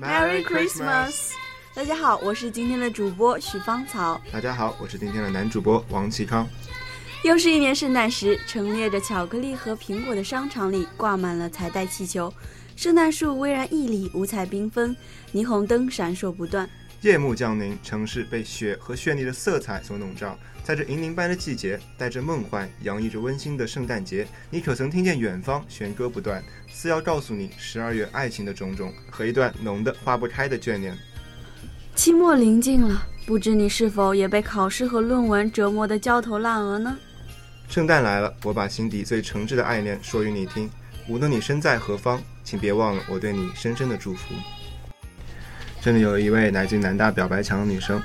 Merry Christmas！大家好，我是今天的主播许芳草。大家好，我是今天的男主播王启康。又是一年圣诞时，陈列着巧克力和苹果的商场里挂满了彩带气球，圣诞树巍然屹立，五彩缤纷，霓虹灯闪烁不断。夜幕降临，城市被雪和绚丽的色彩所笼罩。在这银铃般的季节，带着梦幻，洋溢着温馨的圣诞节，你可曾听见远方弦歌不断，似要告诉你十二月爱情的种种和一段浓的化不开的眷恋。期末临近了，不知你是否也被考试和论文折磨得焦头烂额呢？圣诞来了，我把心底最诚挚的爱恋说与你听。无论你身在何方，请别忘了我对你深深的祝福。这里有一位来自南大表白墙的女生，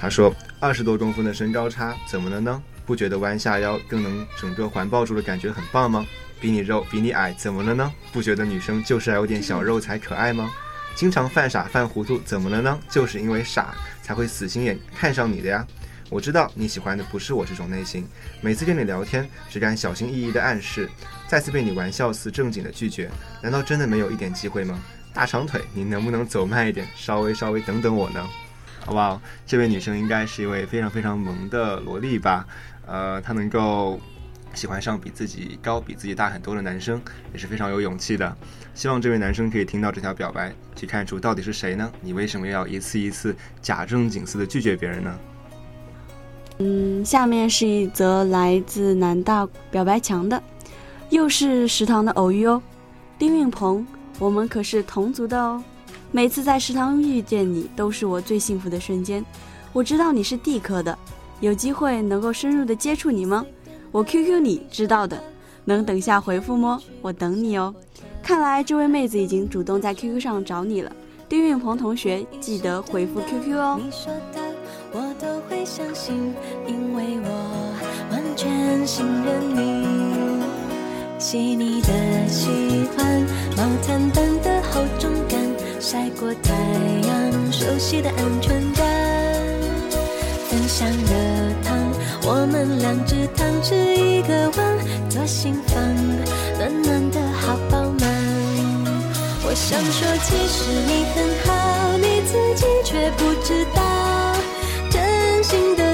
她说。二十多公分的身高差，怎么了呢？不觉得弯下腰更能整个环抱住的感觉很棒吗？比你肉，比你矮，怎么了呢？不觉得女生就是要有点小肉才可爱吗？经常犯傻犯糊涂，怎么了呢？就是因为傻才会死心眼看上你的呀。我知道你喜欢的不是我这种类型，每次跟你聊天只敢小心翼翼的暗示，再次被你玩笑似正经的拒绝，难道真的没有一点机会吗？大长腿，你能不能走慢一点，稍微稍微等等我呢？好不好？这位女生应该是一位非常非常萌的萝莉吧？呃，她能够喜欢上比自己高、比自己大很多的男生，也是非常有勇气的。希望这位男生可以听到这条表白，去看出到底是谁呢？你为什么要一次一次假正经似的拒绝别人呢？嗯，下面是一则来自南大表白墙的，又是食堂的偶遇哦，丁运鹏，我们可是同族的哦。每次在食堂遇见你，都是我最幸福的瞬间。我知道你是地科的，有机会能够深入的接触你吗？我 QQ 你知道的，能等下回复吗？我等你哦。看来这位妹子已经主动在 QQ 上找你了。丁运鹏同学，记得回复 QQ 哦。你说的我都会相信，因为我完全信任你。细腻的喜欢，毛毯般的厚重感。晒过太阳，熟悉的安全感。分享热汤，我们两只汤匙一个碗，左心房，暖暖的好饱满。我想说，其实你很好，你自己却不知道，真心的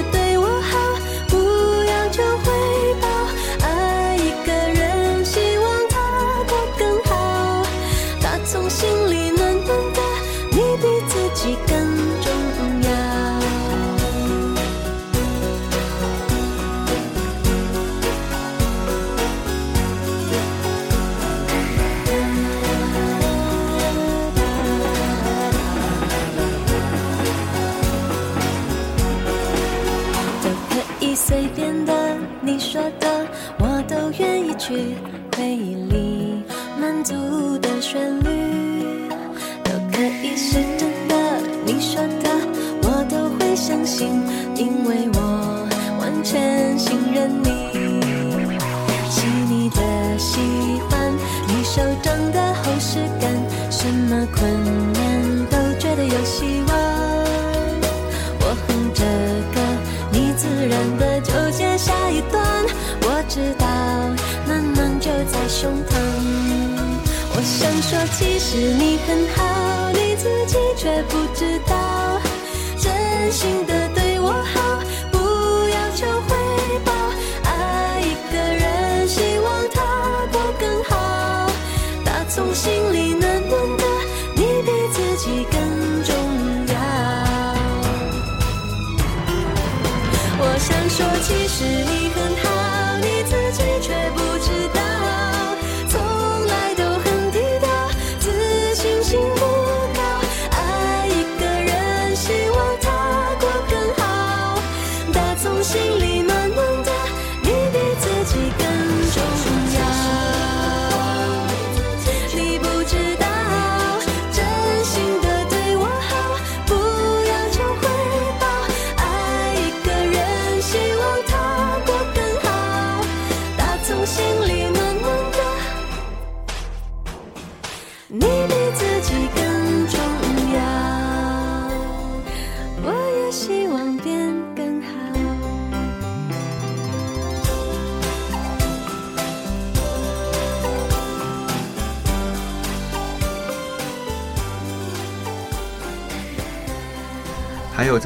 就在胸膛，我想说其实你很好，你自己却不知道，真心的对我好，不要求回报。爱一个人，希望他过更好，打从心里暖暖的，你比自己更重要。我想说，其实你几个。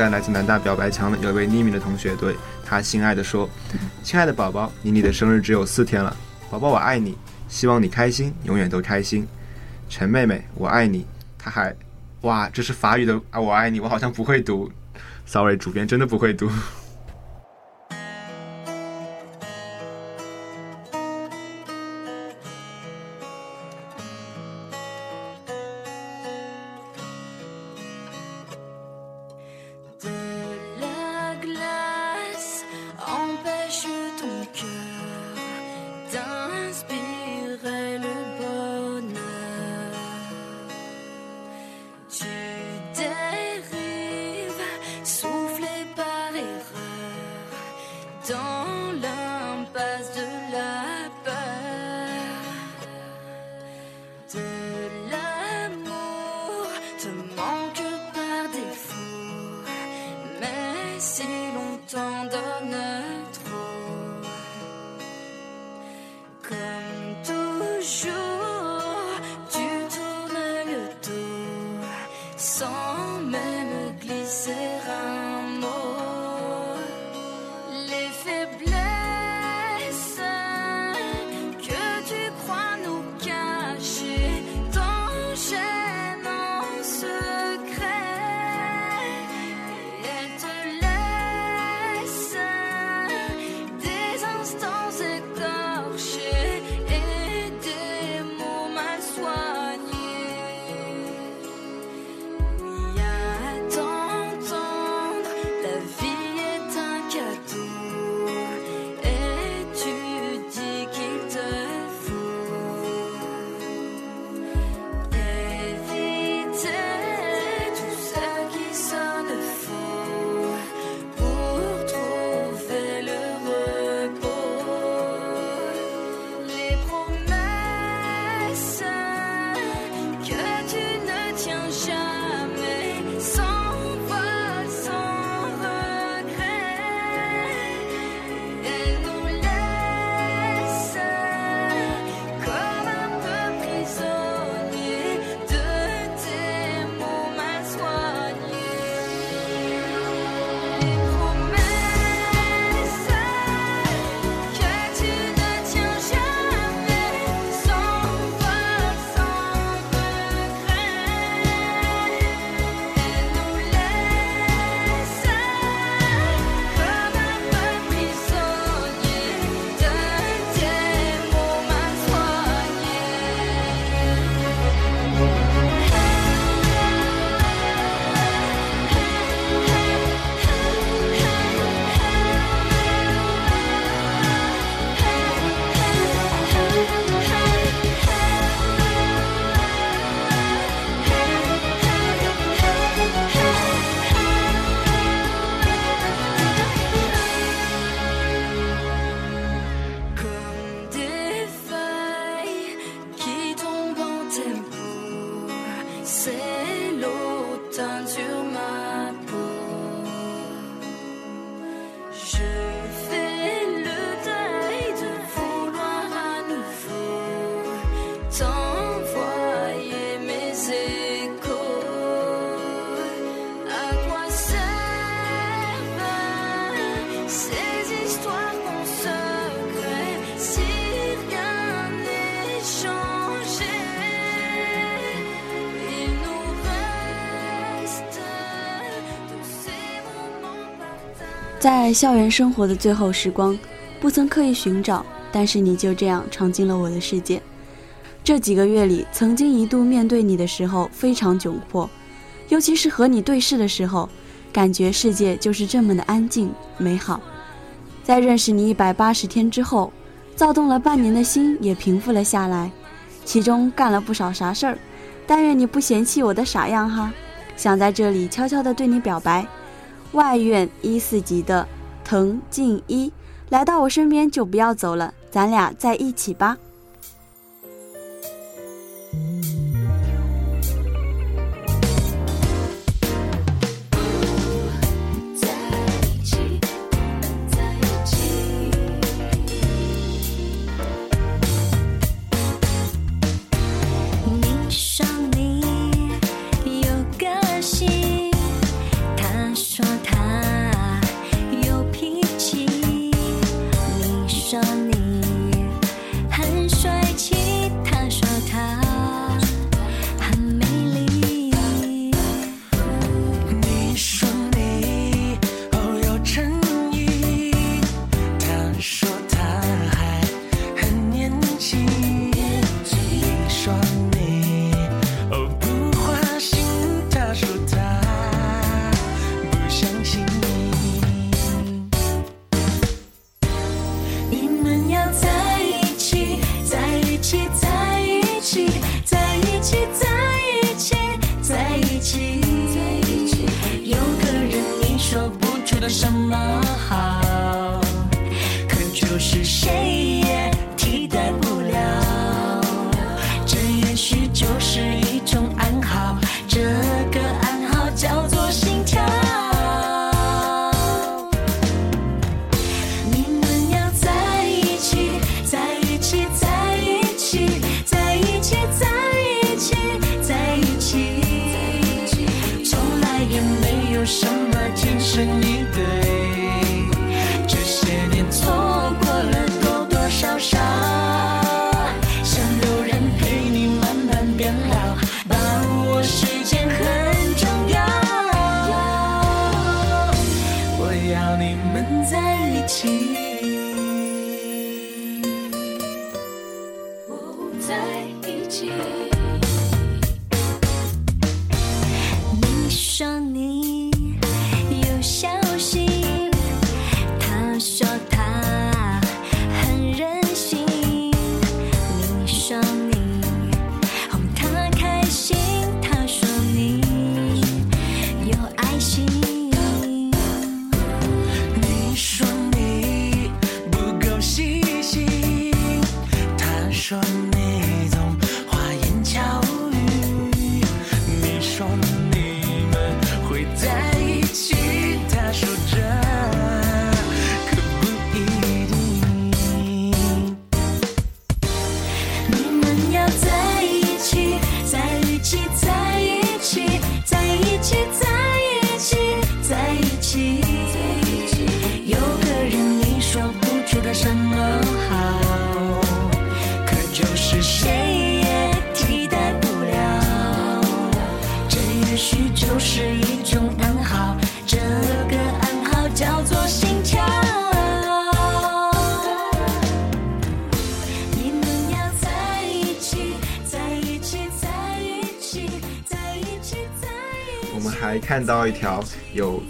在来自南大表白墙的有一位匿名的同学对他心爱的说：“亲爱的宝宝，离你的生日只有四天了，宝宝我爱你，希望你开心，永远都开心。”陈妹妹，我爱你。他还，哇，这是法语的啊，我爱你，我好像不会读，sorry，主编真的不会读。dans l'impasse de la 在校园生活的最后时光，不曾刻意寻找，但是你就这样闯进了我的世界。这几个月里，曾经一度面对你的时候非常窘迫，尤其是和你对视的时候，感觉世界就是这么的安静美好。在认识你一百八十天之后，躁动了半年的心也平复了下来，其中干了不少啥事儿。但愿你不嫌弃我的傻样哈，想在这里悄悄地对你表白。外院一四级的藤静一来到我身边就不要走了，咱俩在一起吧。想你。看到一条有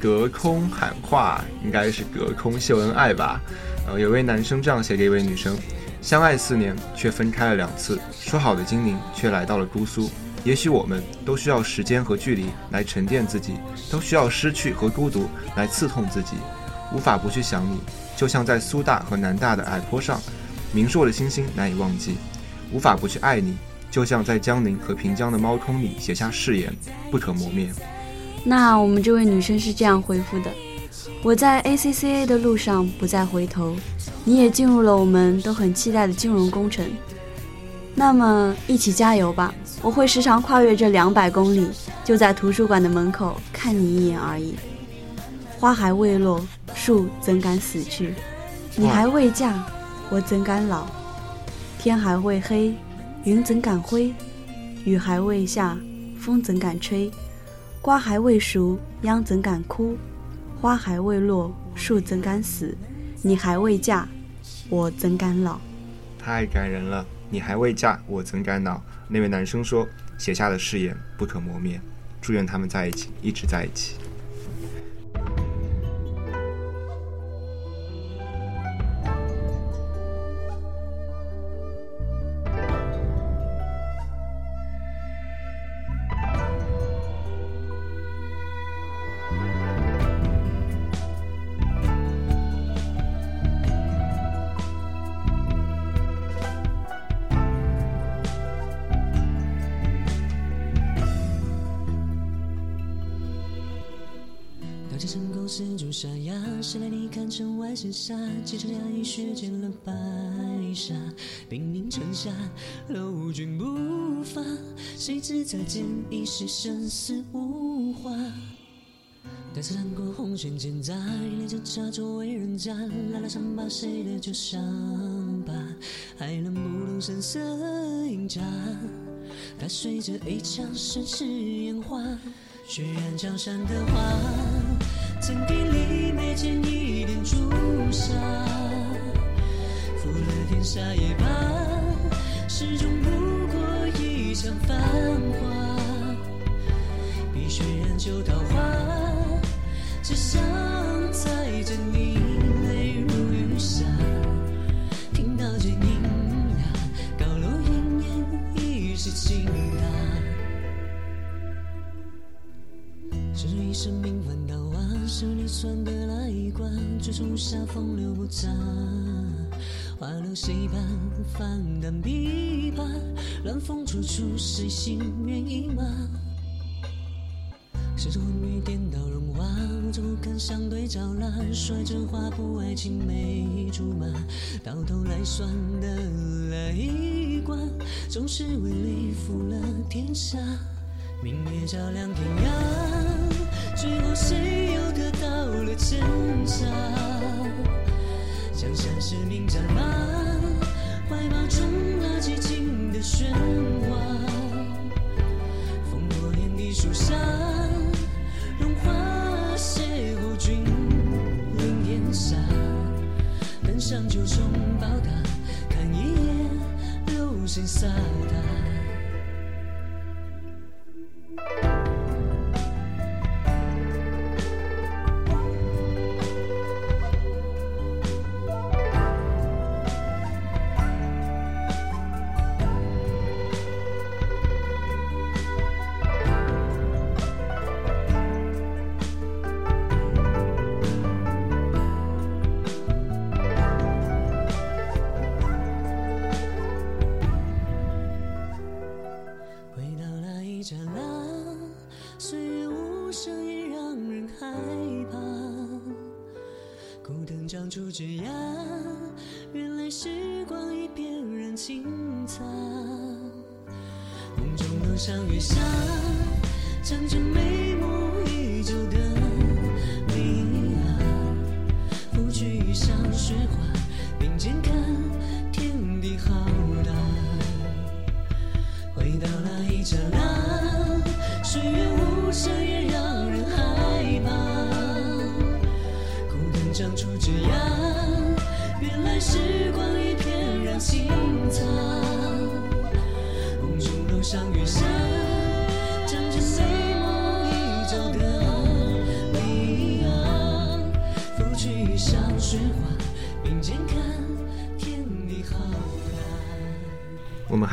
隔空喊话，应该是隔空秀恩爱吧。呃，有位男生这样写给一位女生：相爱四年，却分开了两次，说好的精灵却来到了姑苏。也许我们都需要时间和距离来沉淀自己，都需要失去和孤独来刺痛自己。无法不去想你，就像在苏大和南大的矮坡上，明烁的星星难以忘记。无法不去爱你，就像在江宁和平江的猫空里写下誓言，不可磨灭。那我们这位女生是这样回复的：我在 ACCA 的路上不再回头，你也进入了我们都很期待的金融工程。那么一起加油吧！我会时常跨越这两百公里，就在图书馆的门口看你一眼而已。花还未落，树怎敢死去？你还未嫁，我怎敢老？天还未黑，云怎敢灰？雨还未下，风怎敢吹？瓜还未熟，秧怎敢枯？花还未落，树怎敢死？你还未嫁，我怎敢老？太感人了！你还未嫁，我怎敢老？那位男生说，写下的誓言不可磨灭，祝愿他们在一起，一直在一起。了解成功是朱砂牙，谁？来你看城外是沙，几场压抑削减了白纱，兵临城下，楼君不发，谁？知再见已是生死无话。待此战过红线奸诈，一脸着茶周围人家，拉拉伤疤谁？的旧伤疤，还能不动声色饮茶，它随着一场盛世烟花，血染江山的花。曾给李眉间一点朱砂，覆了天下也罢，始终不过一场繁华。碧血染旧桃花，只想是你算得来一卦，追逐下风流不杂，花落谁伴翻淡琵琶，乱风处处谁心愿意吗？谁知昏雨颠倒荣华，无着不堪相对照蜡，率真花不爱青梅竹马，到头来算得来一卦，总是为利负了天下。明月照亮天涯，最后谁又得到了真相？江山是名战马，怀抱中那寂静的喧哗。烽火连地树下，荣华邂逅君临天下。登上九重宝塔，看一眼流星飒沓。藤长出枝桠，原来时光已翩然轻擦。梦中楼上月下，站着眉目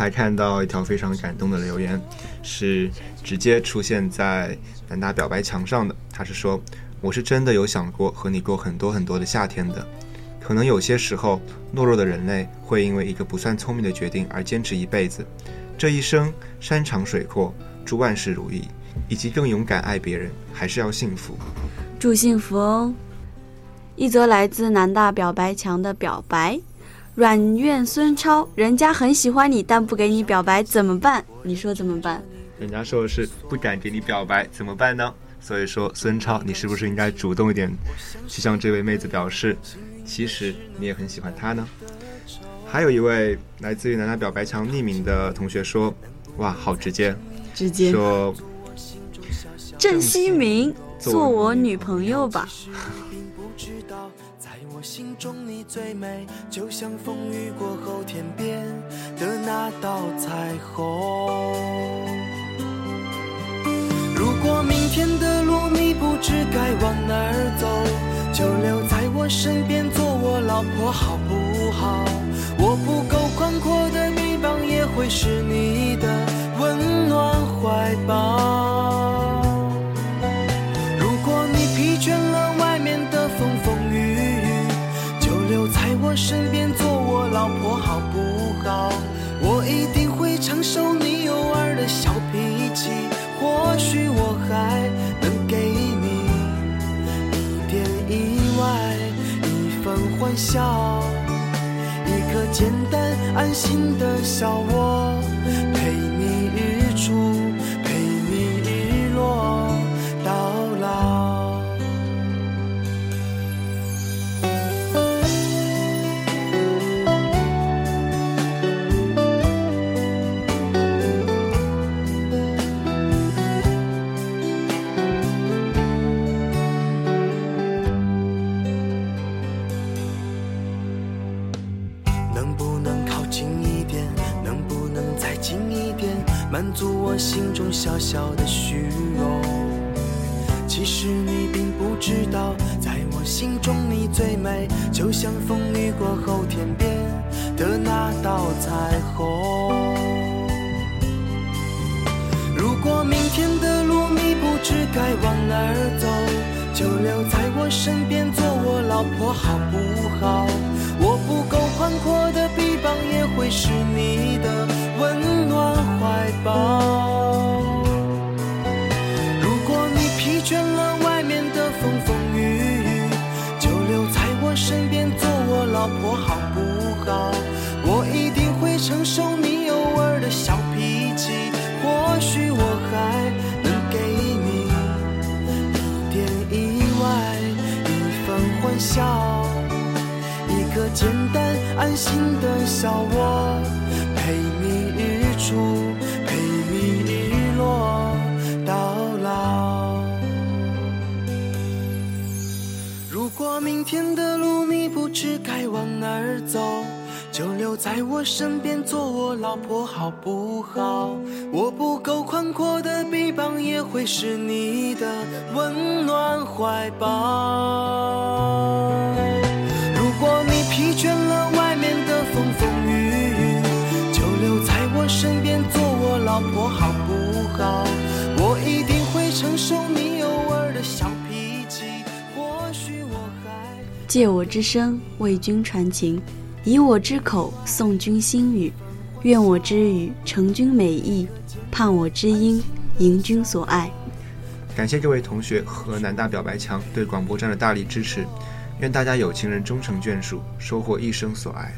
还看到一条非常感动的留言，是直接出现在南大表白墙上的。他是说：“我是真的有想过和你过很多很多的夏天的。可能有些时候，懦弱的人类会因为一个不算聪明的决定而坚持一辈子。这一生山长水阔，祝万事如意，以及更勇敢爱别人，还是要幸福。祝幸福哦！一则来自南大表白墙的表白，阮苑孙超，人家很喜欢你，但不给你表白，怎么办？你说怎么办？人家说的是不敢给你表白，怎么办呢？所以说，孙超，你是不是应该主动一点，去向这位妹子表示，其实你也很喜欢她呢？还有一位来自于南大表白墙匿名的同学说：“哇，好直接，直接说郑希明，做我女朋友吧。在我心中你最美，就像风雨过后天边的那道彩虹。如果明天的路你不知该往哪儿走，就留在我身边做我老婆好不好？我不够宽阔的臂膀也会是你的温暖怀抱。身边做我老婆好不好？我一定会承受你偶尔的小脾气，或许我还能给你一点意外，一份欢笑，一个简单安心的小窝，陪你日出，满足我心中小小的虚荣。其实你并不知道，在我心中你最美，就像风雨过后天边的那道彩虹。如果明天的路你不知该往哪儿走，就留在我身边做我老婆好不好？我不够宽阔的臂膀也会是你的温暖怀抱。如果你疲倦了外面的风风雨雨就留在我身边做我老婆好不好我一定会承受你偶尔的小脾气或许我还能给你一点意外一份欢笑一个简单安心的小窝明天的路你不知该往哪儿走，就留在我身边做我老婆好不好？我不够宽阔的臂膀也会是你的温暖怀抱。如果你疲倦了外面的风风雨雨，就留在我身边做我老婆好不好？借我之声为君传情，以我之口送君心语。愿我之语成君美意，盼我之音迎君所爱。感谢各位同学和南大表白墙对广播站的大力支持，愿大家有情人终成眷属，收获一生所爱。